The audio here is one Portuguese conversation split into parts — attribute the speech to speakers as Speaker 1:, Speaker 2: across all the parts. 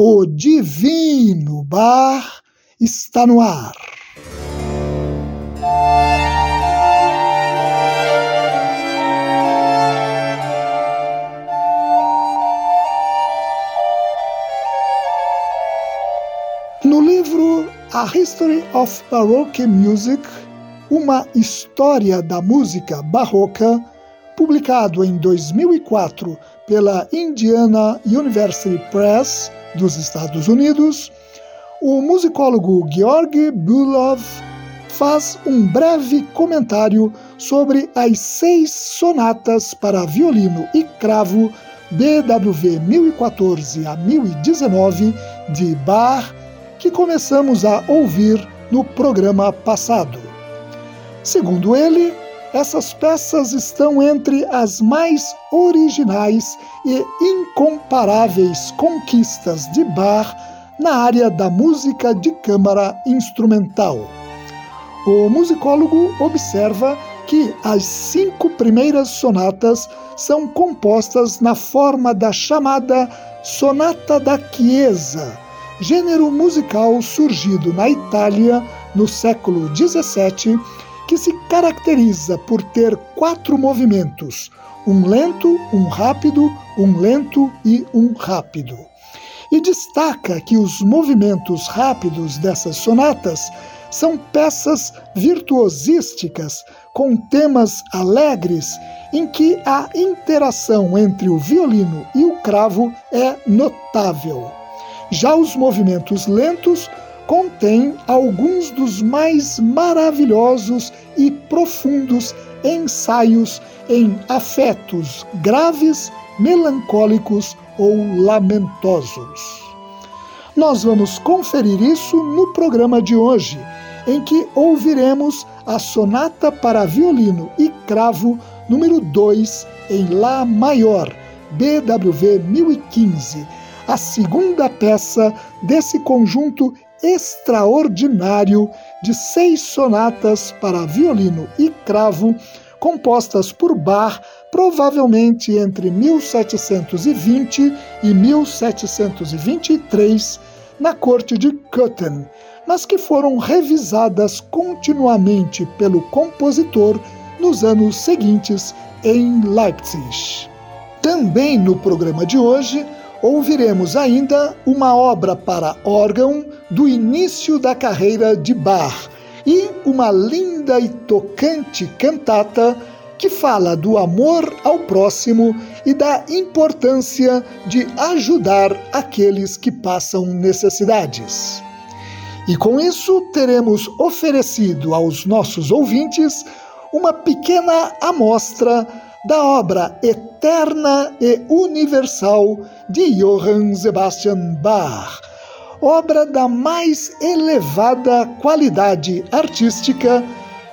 Speaker 1: o Divino Bar está no ar. No livro A History of Baroque Music, uma história da música barroca, publicado em 2004 pela Indiana University Press, dos Estados Unidos, o musicólogo Georg Bulov faz um breve comentário sobre as seis sonatas para violino e cravo BWV 1014 a 1019 de Bach que começamos a ouvir no programa passado. Segundo ele, essas peças estão entre as mais originais e incomparáveis conquistas de Bach na área da música de câmara instrumental. O musicólogo observa que as cinco primeiras sonatas são compostas na forma da chamada Sonata da Chiesa, gênero musical surgido na Itália no século XVII que se caracteriza por ter quatro movimentos: um lento, um rápido, um lento e um rápido. E destaca que os movimentos rápidos dessas sonatas são peças virtuosísticas com temas alegres em que a interação entre o violino e o cravo é notável. Já os movimentos lentos contém alguns dos mais maravilhosos e profundos ensaios em afetos graves, melancólicos ou lamentosos. Nós vamos conferir isso no programa de hoje, em que ouviremos a Sonata para Violino e Cravo número 2 em Lá maior, BWV 1015, a segunda peça desse conjunto extraordinário de seis sonatas para violino e cravo, compostas por Bach provavelmente entre 1720 e 1723 na corte de Köthen, mas que foram revisadas continuamente pelo compositor nos anos seguintes em Leipzig. Também no programa de hoje ouviremos ainda uma obra para órgão do início da carreira de Bach e uma linda e tocante cantata que fala do amor ao próximo e da importância de ajudar aqueles que passam necessidades. E com isso teremos oferecido aos nossos ouvintes uma pequena amostra da obra eterna e universal de Johann Sebastian Bach, obra da mais elevada qualidade artística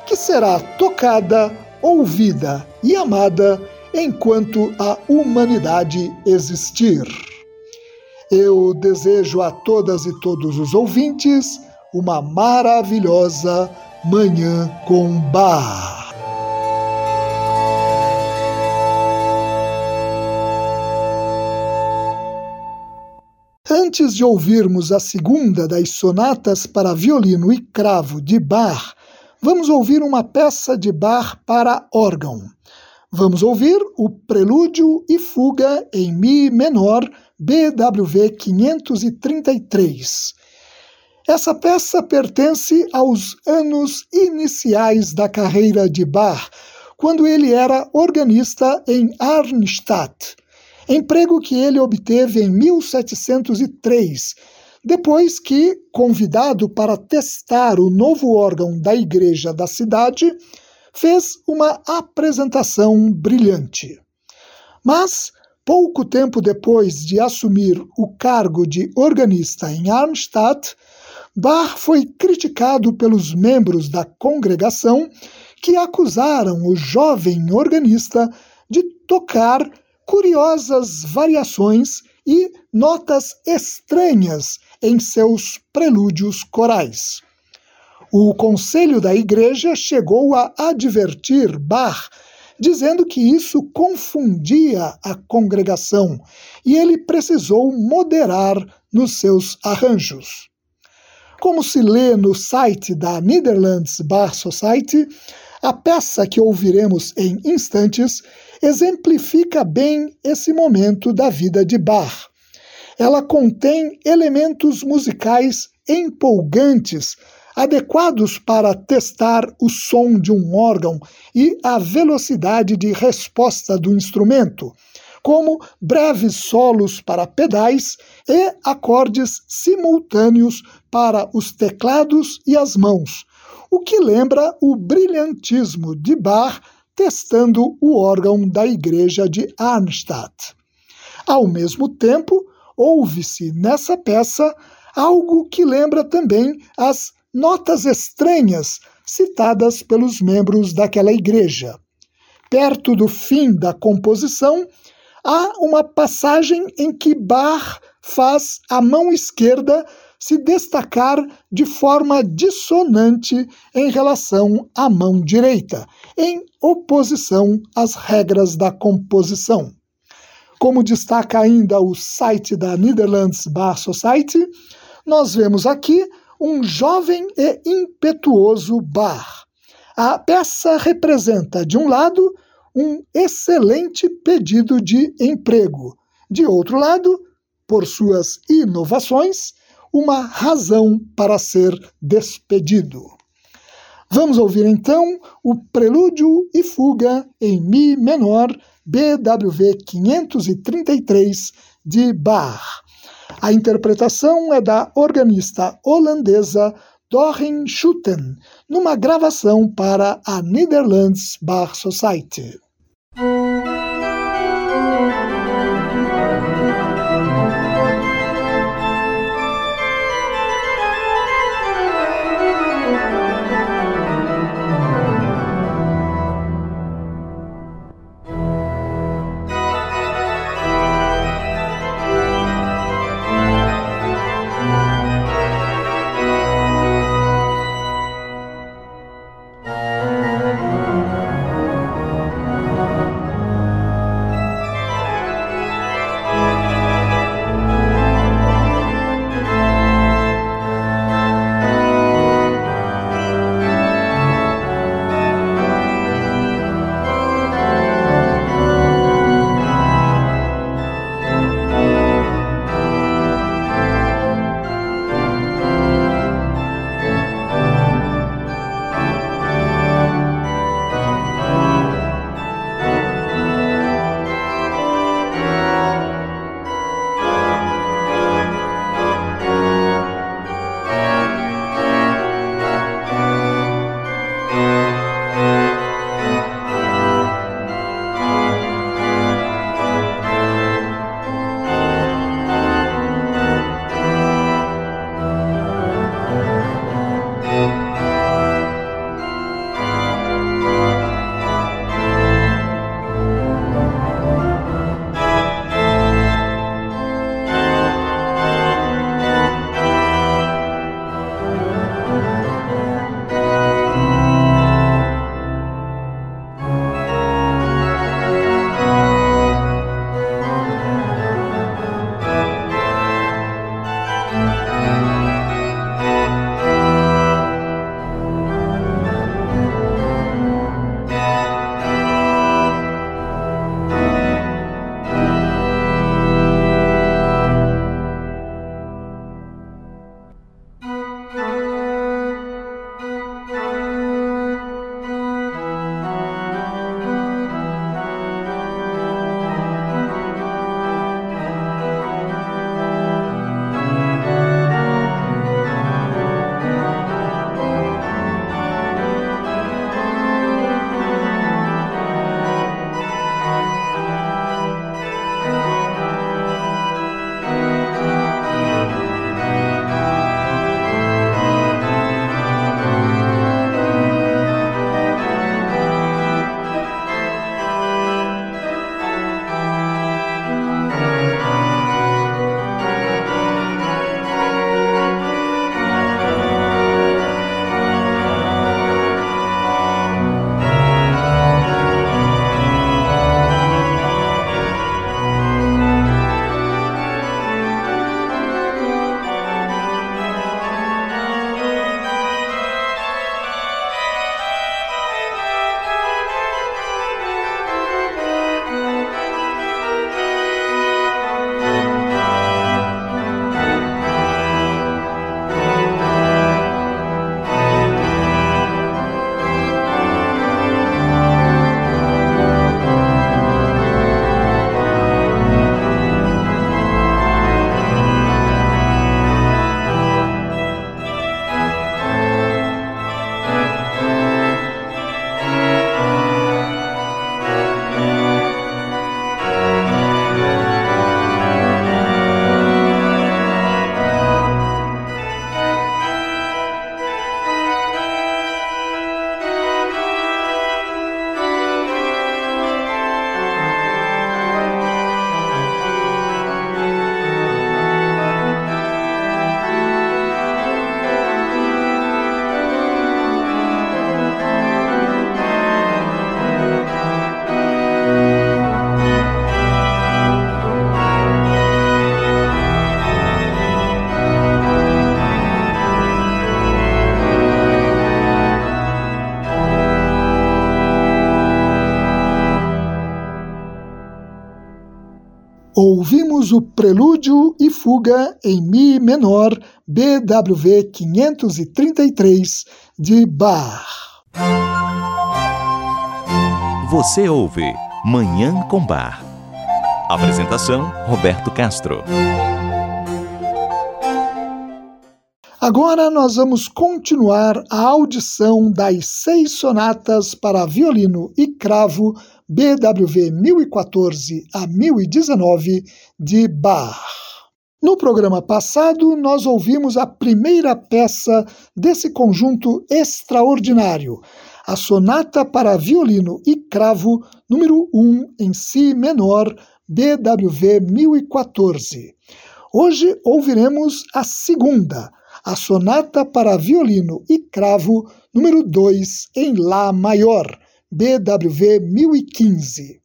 Speaker 1: que será tocada, ouvida e amada enquanto a humanidade existir. Eu desejo a todas e todos os ouvintes uma maravilhosa Manhã com Bach. Antes de ouvirmos a segunda das sonatas para violino e cravo de Bach, vamos ouvir uma peça de Bach para órgão. Vamos ouvir o Prelúdio e Fuga em Mi menor, BWV 533. Essa peça pertence aos anos iniciais da carreira de Bach, quando ele era organista em Arnstadt emprego que ele obteve em 1703, depois que, convidado para testar o novo órgão da igreja da cidade, fez uma apresentação brilhante. Mas, pouco tempo depois de assumir o cargo de organista em Arnstadt, Bach foi criticado pelos membros da congregação que acusaram o jovem organista de tocar curiosas variações e notas estranhas em seus prelúdios corais. O conselho da igreja chegou a advertir Bach, dizendo que isso confundia a congregação e ele precisou moderar nos seus arranjos. Como se lê no site da Netherlands Bar Society, a peça que ouviremos em instantes exemplifica bem esse momento da vida de Bach. Ela contém elementos musicais empolgantes, adequados para testar o som de um órgão e a velocidade de resposta do instrumento, como breves solos para pedais e acordes simultâneos para os teclados e as mãos, o que lembra o brilhantismo de Bach testando o órgão da igreja de Arnstadt. Ao mesmo tempo, ouve-se nessa peça algo que lembra também as notas estranhas citadas pelos membros daquela igreja. Perto do fim da composição, há uma passagem em que Bach faz a mão esquerda se destacar de forma dissonante em relação à mão direita, em oposição às regras da composição. Como destaca ainda o site da Netherlands Bar Society, nós vemos aqui um jovem e impetuoso bar. A peça representa, de um lado, um excelente pedido de emprego, de outro lado, por suas inovações, uma razão para ser despedido. Vamos ouvir então o Prelúdio e Fuga em Mi menor, BWV 533 de Bach. A interpretação é da organista holandesa Doreen Schutten, numa gravação para a Netherlands Bar Society. Ouvimos o Prelúdio e Fuga em Mi menor BWV 533 de Bach.
Speaker 2: Você ouve Manhã com Bar. Apresentação Roberto Castro.
Speaker 1: Agora nós vamos continuar a audição das seis sonatas para violino e cravo BWV 1014 a 1019 de Bach. No programa passado, nós ouvimos a primeira peça desse conjunto extraordinário, a Sonata para Violino e Cravo, número 1 em Si menor, BWV 1014. Hoje ouviremos a segunda, a Sonata para Violino e Cravo, número 2, em Lá maior, BWV 1015.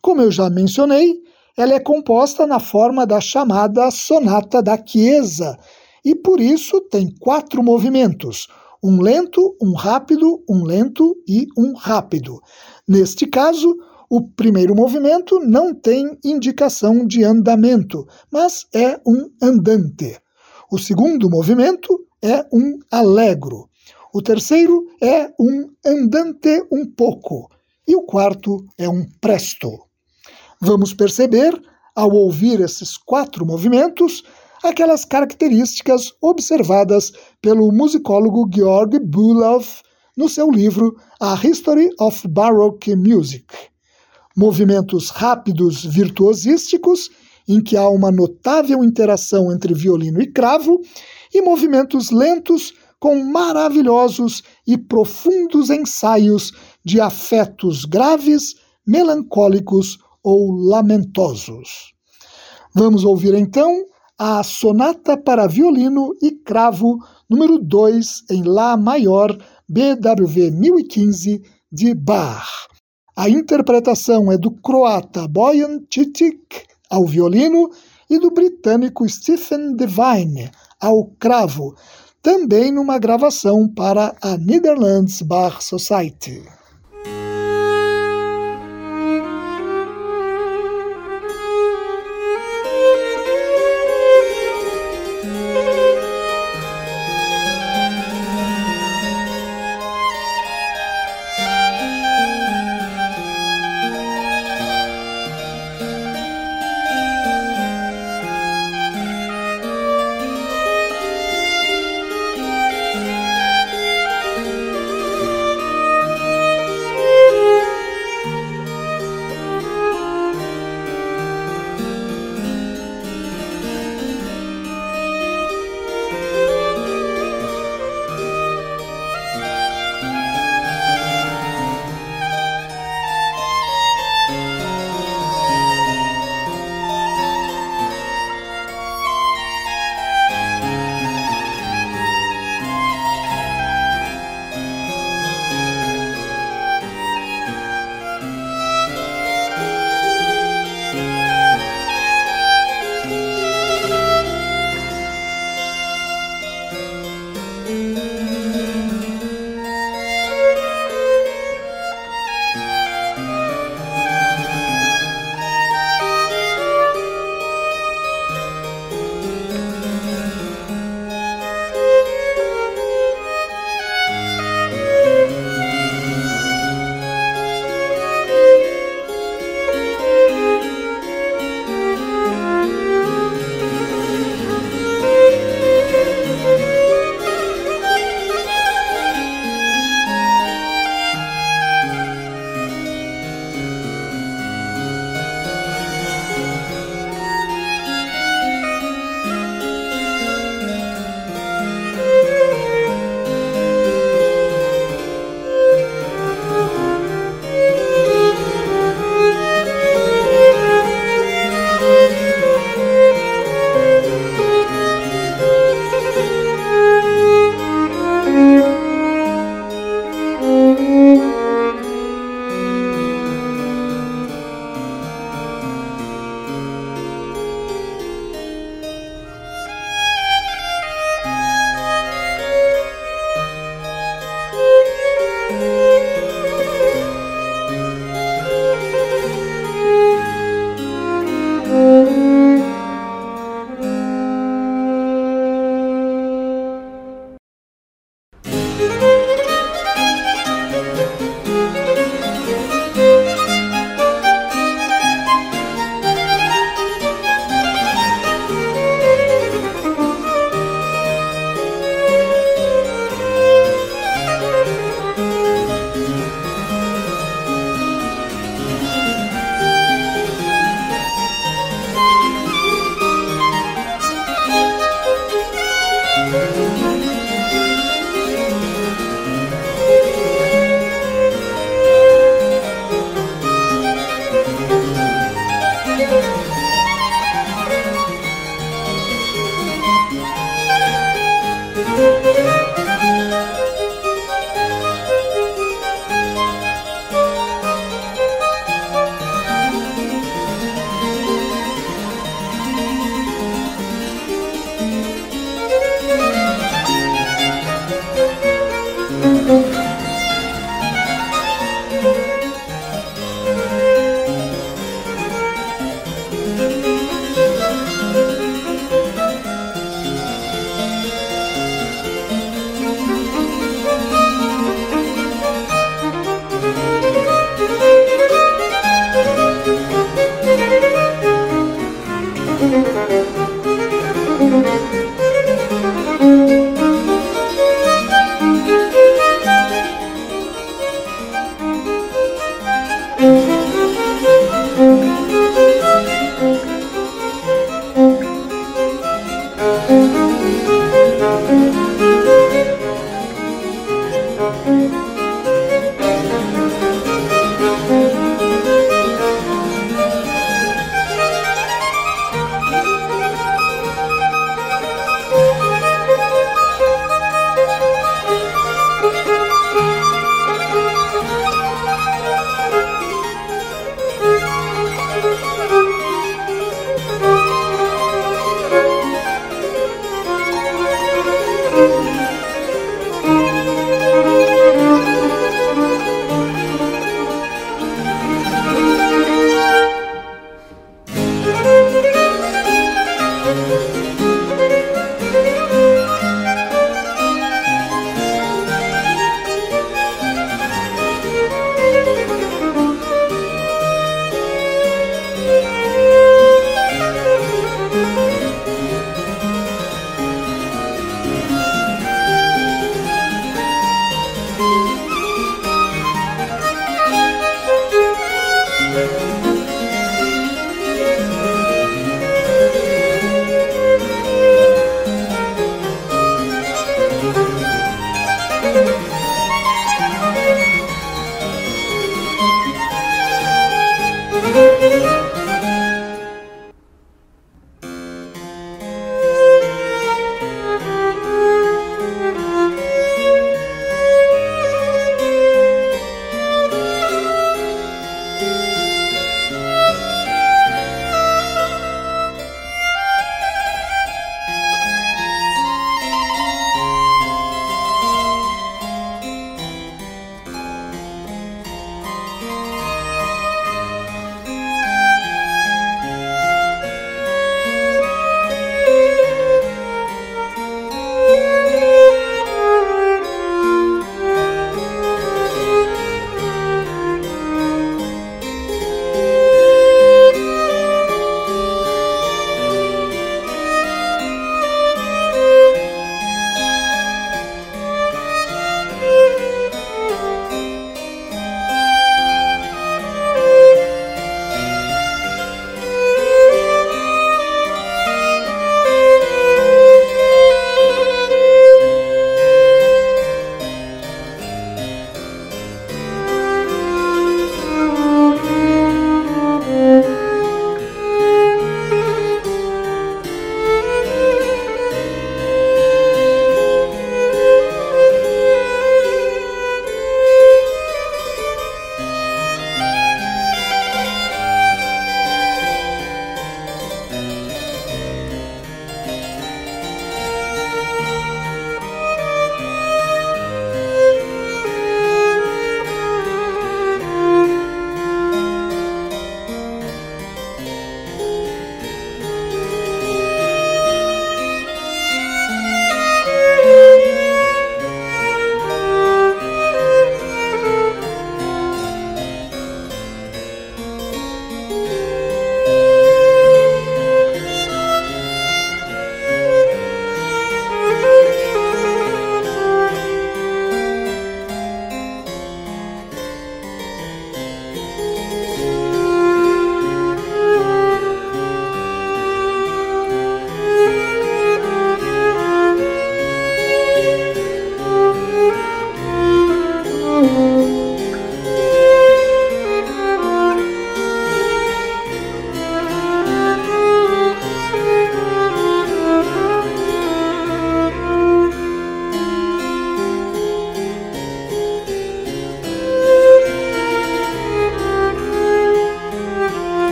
Speaker 1: Como eu já mencionei, ela é composta na forma da chamada Sonata da Chiesa e por isso tem quatro movimentos: um lento, um rápido, um lento e um rápido. Neste caso, o primeiro movimento não tem indicação de andamento, mas é um andante. O segundo movimento é um allegro. O terceiro é um andante um pouco. E o quarto é um presto. Vamos perceber, ao ouvir esses quatro movimentos, aquelas características observadas pelo musicólogo Georg Bulov no seu livro A History of Baroque Music. Movimentos rápidos virtuosísticos em que há uma notável interação entre violino e cravo, e movimentos lentos com maravilhosos e profundos ensaios de afetos graves, melancólicos ou lamentosos. Vamos ouvir então a Sonata para Violino e Cravo, número 2, em Lá maior, BWV 1015, de Bach. A interpretação é do croata Bojan Citic ao violino e do britânico Stephen Devine ao cravo, também numa gravação para a Netherlands Bar Society.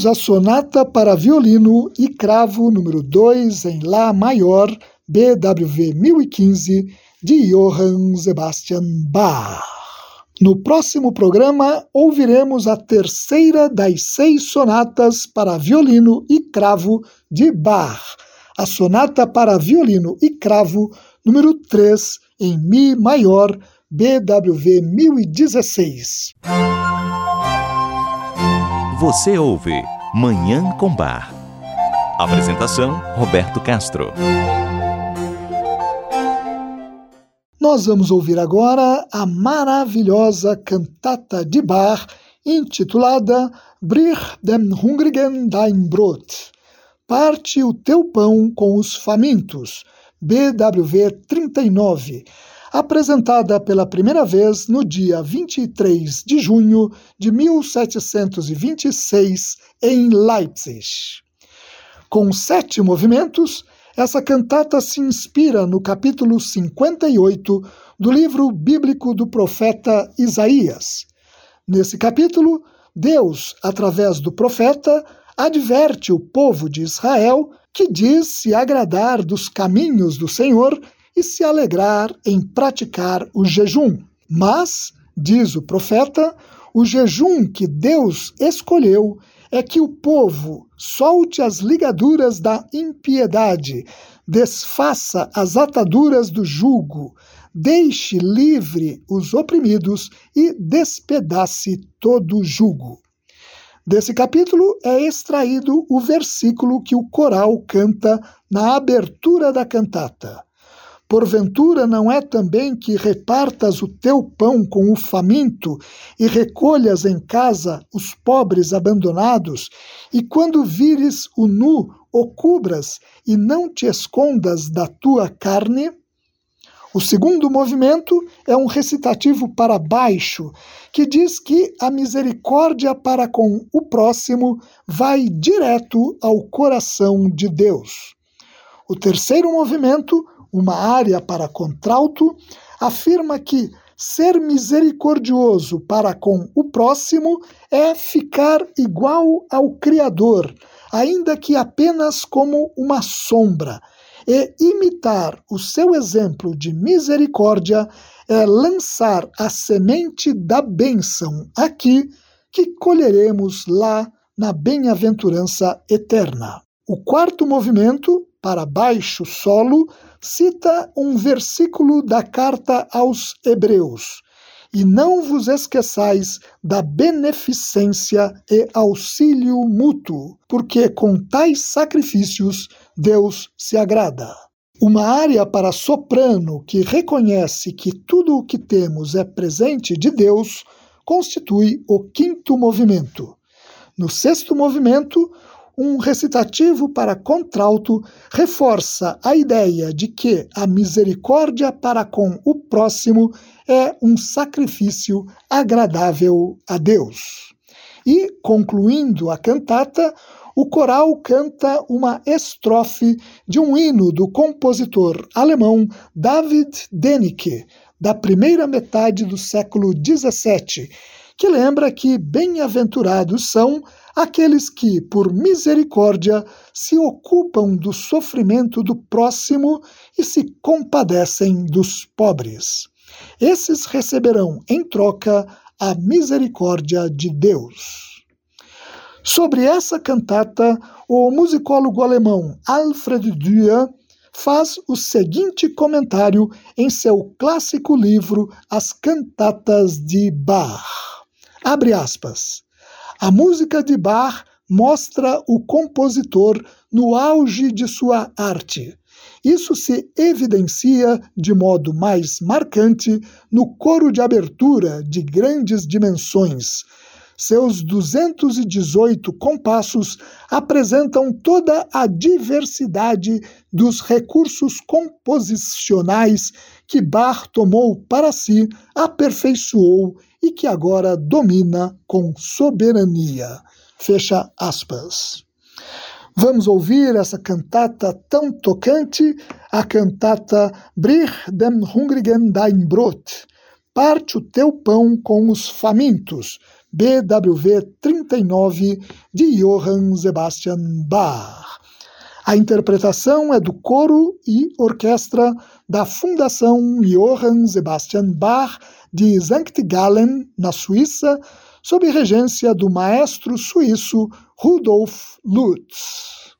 Speaker 1: Ouvimos a sonata para violino e cravo número 2 em Lá maior, BWV 1015, de Johann Sebastian Bach. No próximo programa, ouviremos a terceira das seis sonatas para violino e cravo de Bach, a sonata para violino e cravo número 3 em Mi maior, BWV 1016.
Speaker 2: Você ouve Manhã com Bar. Apresentação: Roberto Castro.
Speaker 1: Nós vamos ouvir agora a maravilhosa cantata de Bach intitulada Brich dem Hungrigen dein Brot. Parte o teu pão com os famintos. BWV 39 apresentada pela primeira vez no dia 23 de junho de 1726 em Leipzig. Com sete movimentos, essa cantata se inspira no capítulo 58 do livro bíblico do profeta Isaías. Nesse capítulo, Deus, através do profeta, adverte o povo de Israel que diz se agradar dos caminhos do Senhor e se alegrar em praticar o jejum. Mas, diz o profeta, o jejum que Deus escolheu é que o povo solte as ligaduras da impiedade, desfaça as ataduras do jugo, deixe livre os oprimidos e despedace todo o jugo. Desse capítulo é extraído o versículo que o coral canta na abertura da cantata. Porventura não é também que repartas o teu pão com o faminto e recolhas em casa os pobres abandonados, e quando vires o nu, o cubras e não te escondas da tua carne? O segundo movimento é um recitativo para baixo, que diz que a misericórdia para com o próximo vai direto ao coração de Deus. O terceiro movimento uma área para contralto, afirma que ser misericordioso para com o próximo é ficar igual ao Criador, ainda que apenas como uma sombra, e imitar o seu exemplo de misericórdia é lançar a semente da bênção aqui, que colheremos lá na bem-aventurança eterna. O quarto movimento, para baixo solo, cita um versículo da carta aos Hebreus. E não vos esqueçais da beneficência e auxílio mútuo, porque com tais sacrifícios Deus se agrada. Uma área para soprano que reconhece que tudo o que temos é presente de Deus constitui o quinto movimento. No sexto movimento, um recitativo para contralto reforça a ideia de que a misericórdia para com o próximo é um sacrifício agradável a Deus. E, concluindo a cantata, o coral canta uma estrofe de um hino do compositor alemão David Denicke, da primeira metade do século XVII, que lembra que bem-aventurados são aqueles que, por misericórdia, se ocupam do sofrimento do próximo e se compadecem dos pobres. Esses receberão em troca a misericórdia de Deus. Sobre essa cantata, o musicólogo alemão Alfred Dürer faz o seguinte comentário em seu clássico livro As Cantatas de Bach. Abre aspas. A música de Bach mostra o compositor no auge de sua arte. Isso se evidencia de modo mais marcante no coro de abertura de grandes dimensões. Seus 218 compassos apresentam toda a diversidade dos recursos composicionais que Bach tomou para si, aperfeiçoou e que agora domina com soberania. Fecha aspas. Vamos ouvir essa cantata tão tocante, a cantata Brich dem Hungrigen dein Brot. Parte o teu pão com os famintos. BWV 30 39 de Johann Sebastian Bach. A interpretação é do coro e orquestra da Fundação Johann Sebastian Bach de Sankt Gallen, na Suíça, sob regência do maestro suíço Rudolf Lutz.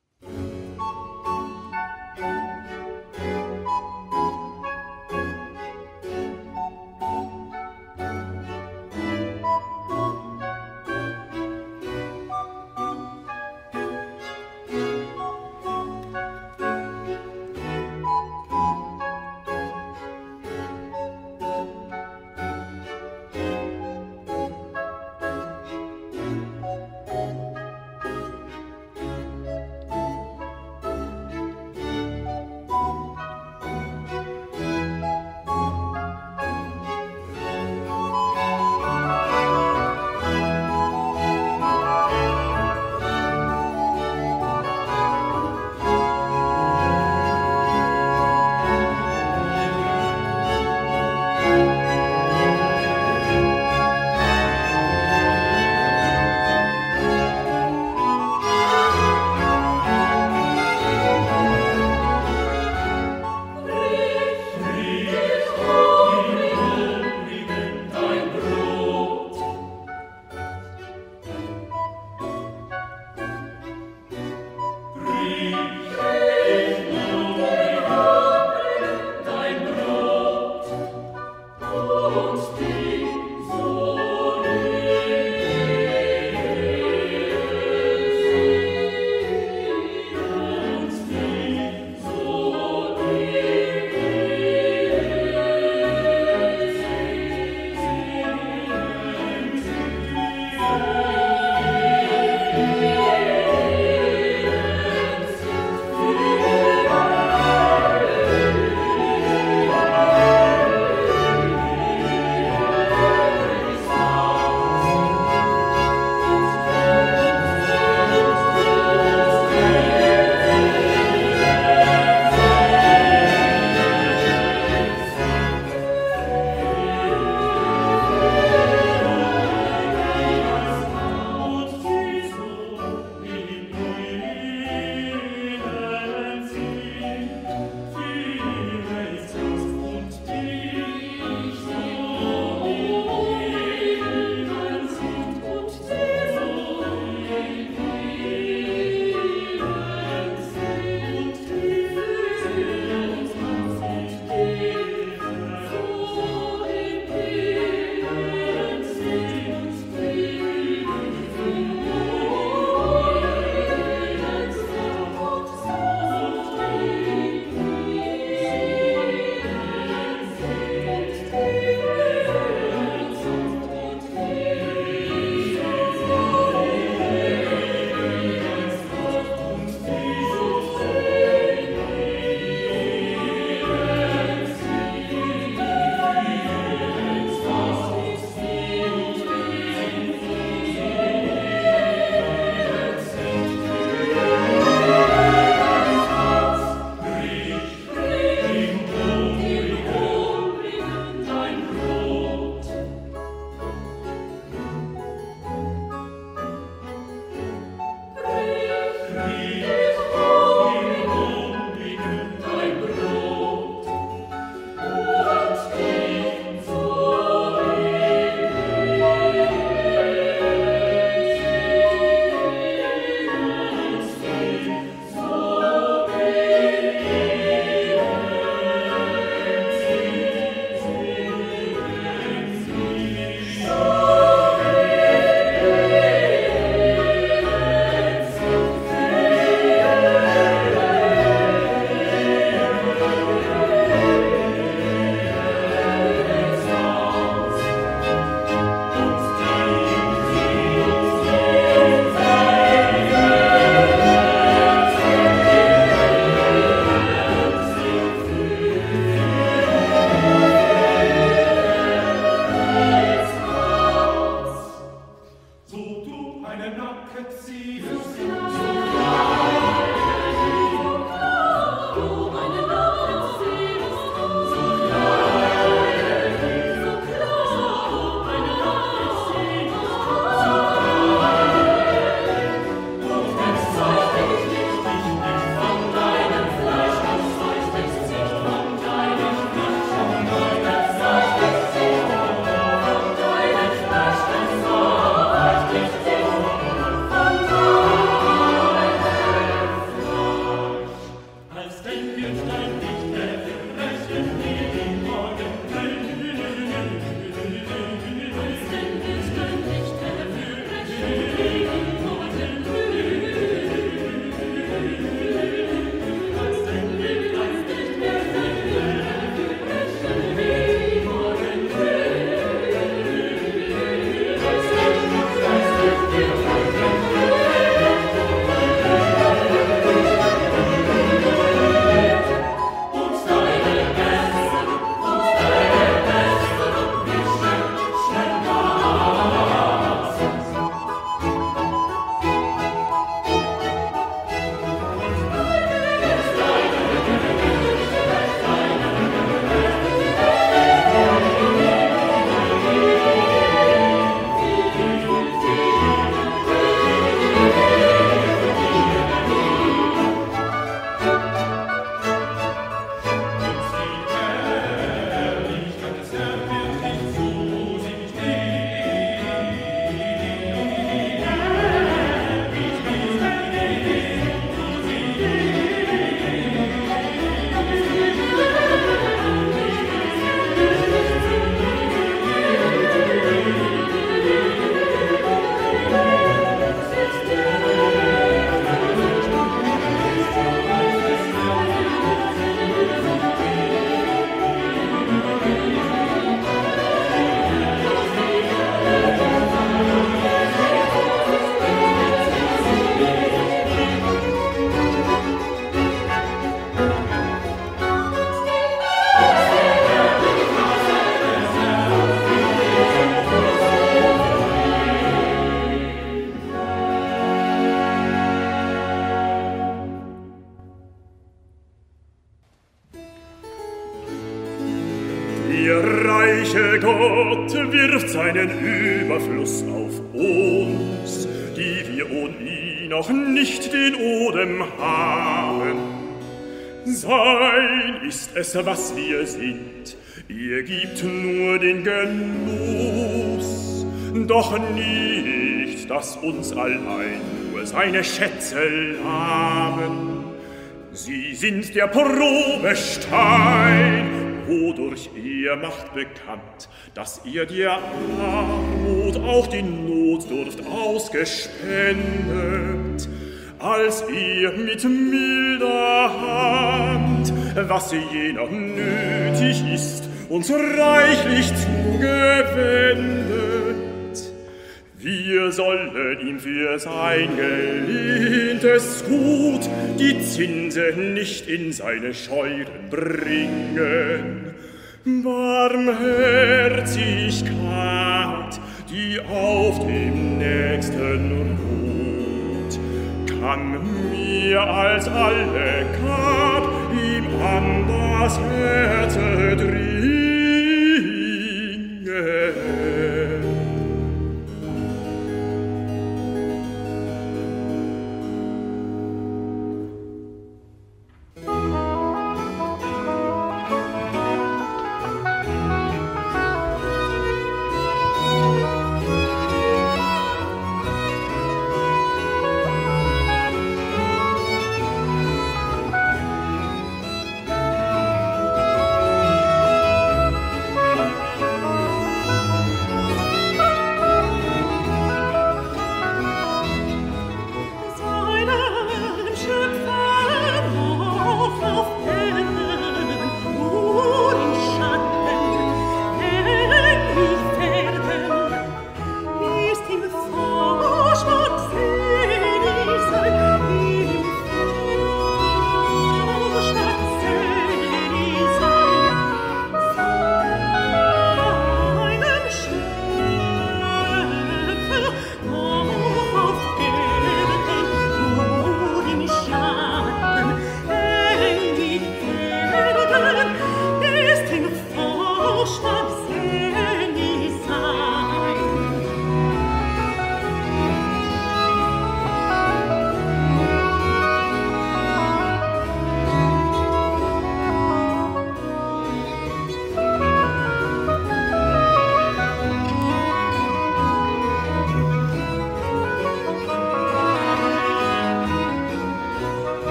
Speaker 3: Wirft seinen Überfluss auf uns, die wir ohne ihn noch nicht den Odem haben. Sein ist es, was wir sind, ihr gibt nur den Genuss, doch nicht, dass uns allein nur seine Schätze haben. Sie sind der Probestein, wodurch ihr macht bekannt, dass ihr der Armut auch die Notdurft ausgespendet, als ihr mit milder Hand, was jener nötig ist, uns reichlich zugewendet. Wir sollen ihm für sein gelehntes Gut die Zinse nicht in seine Scheuren bringen. Barmherzigkeit, die auf dem Nächsten ruht, kann mir als alle Gab ihm an das Herz dringen.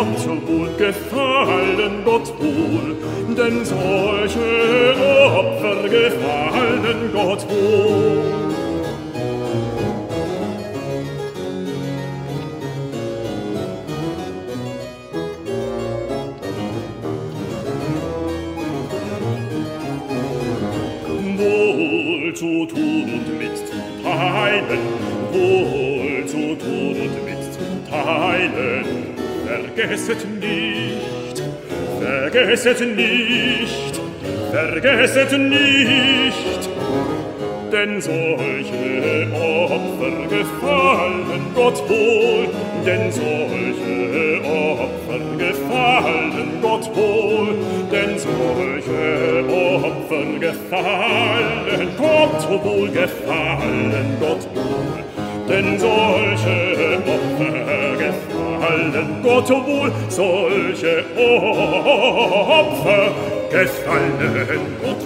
Speaker 3: Gott so gut gefallen, Gott wohl, denn solche Opfer gefallen Gott wohl. Vergesset nicht, vergesset nicht, denn solche Opfer gefallen Gott wohl, denn solche Opfer gefallen Gott wohl, denn solche Opfer gefallen Gott wohl, gefallen Gott Gott wohl solche Opfer gefallen Gott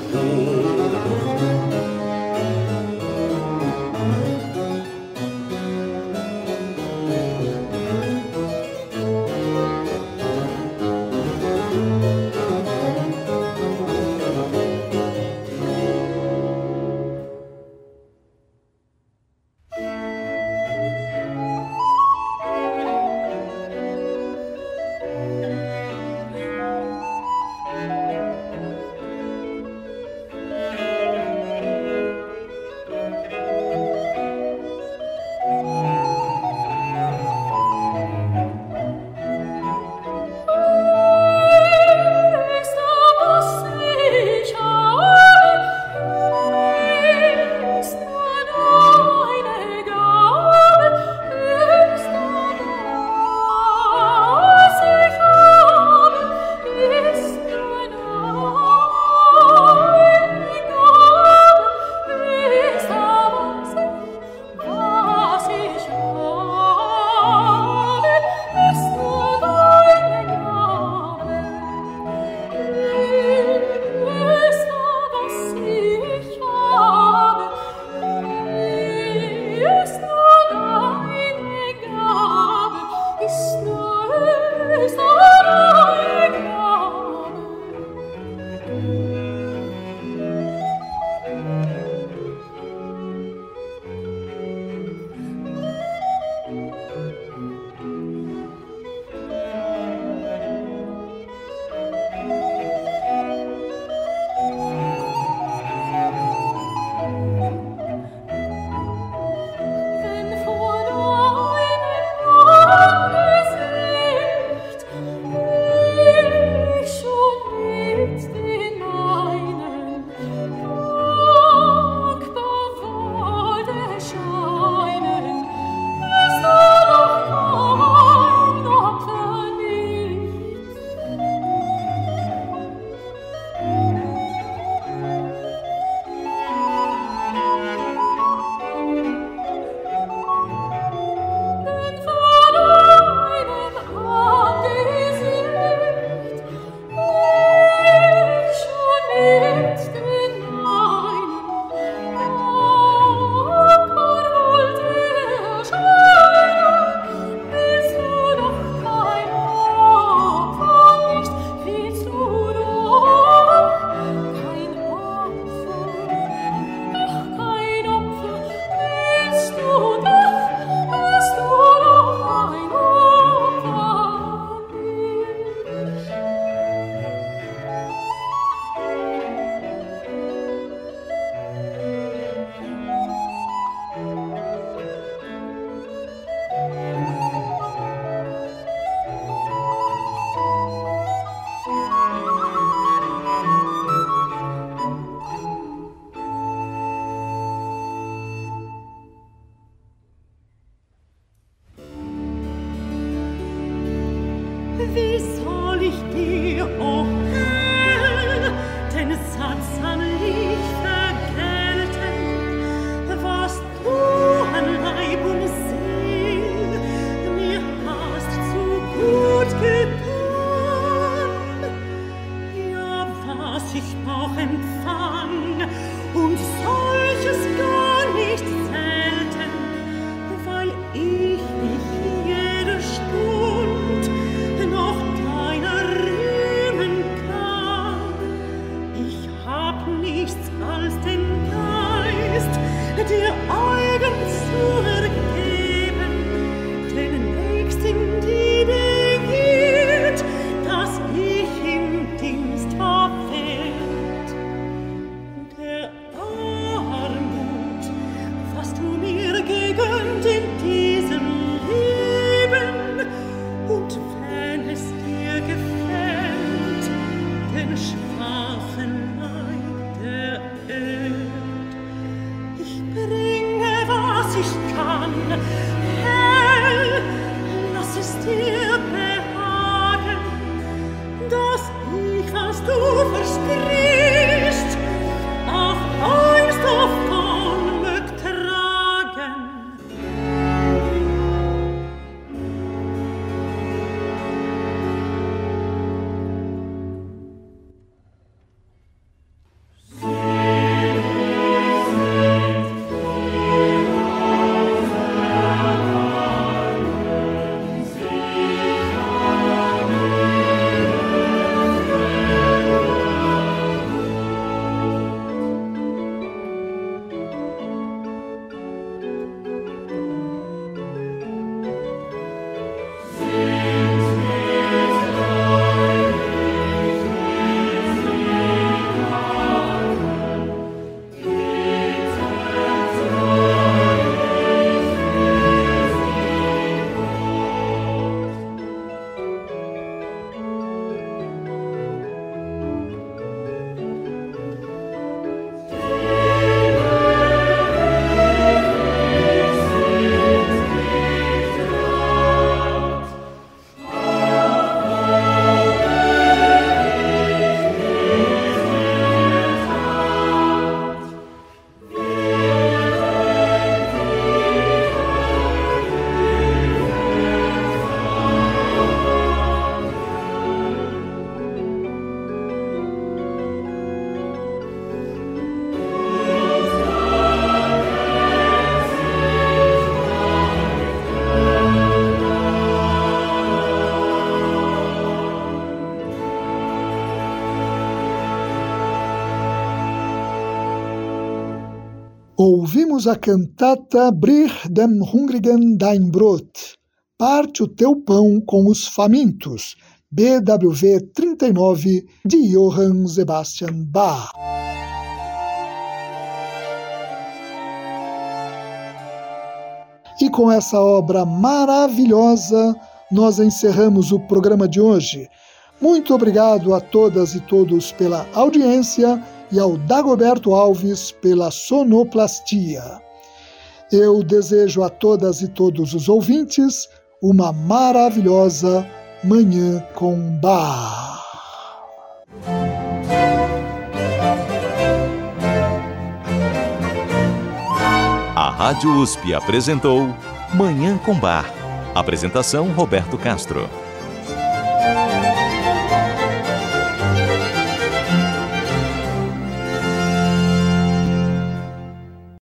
Speaker 1: ouvimos a cantata Brich dem Hungrigen dein Brot, Parte o teu pão com os famintos, BWV 39, de Johann Sebastian Bach. E com essa obra maravilhosa, nós encerramos o programa de hoje. Muito obrigado a todas e todos pela audiência e ao Dagoberto Alves pela sonoplastia. Eu desejo a todas e todos os ouvintes uma maravilhosa Manhã com Bar.
Speaker 2: A Rádio USP apresentou Manhã com Bar. Apresentação Roberto Castro.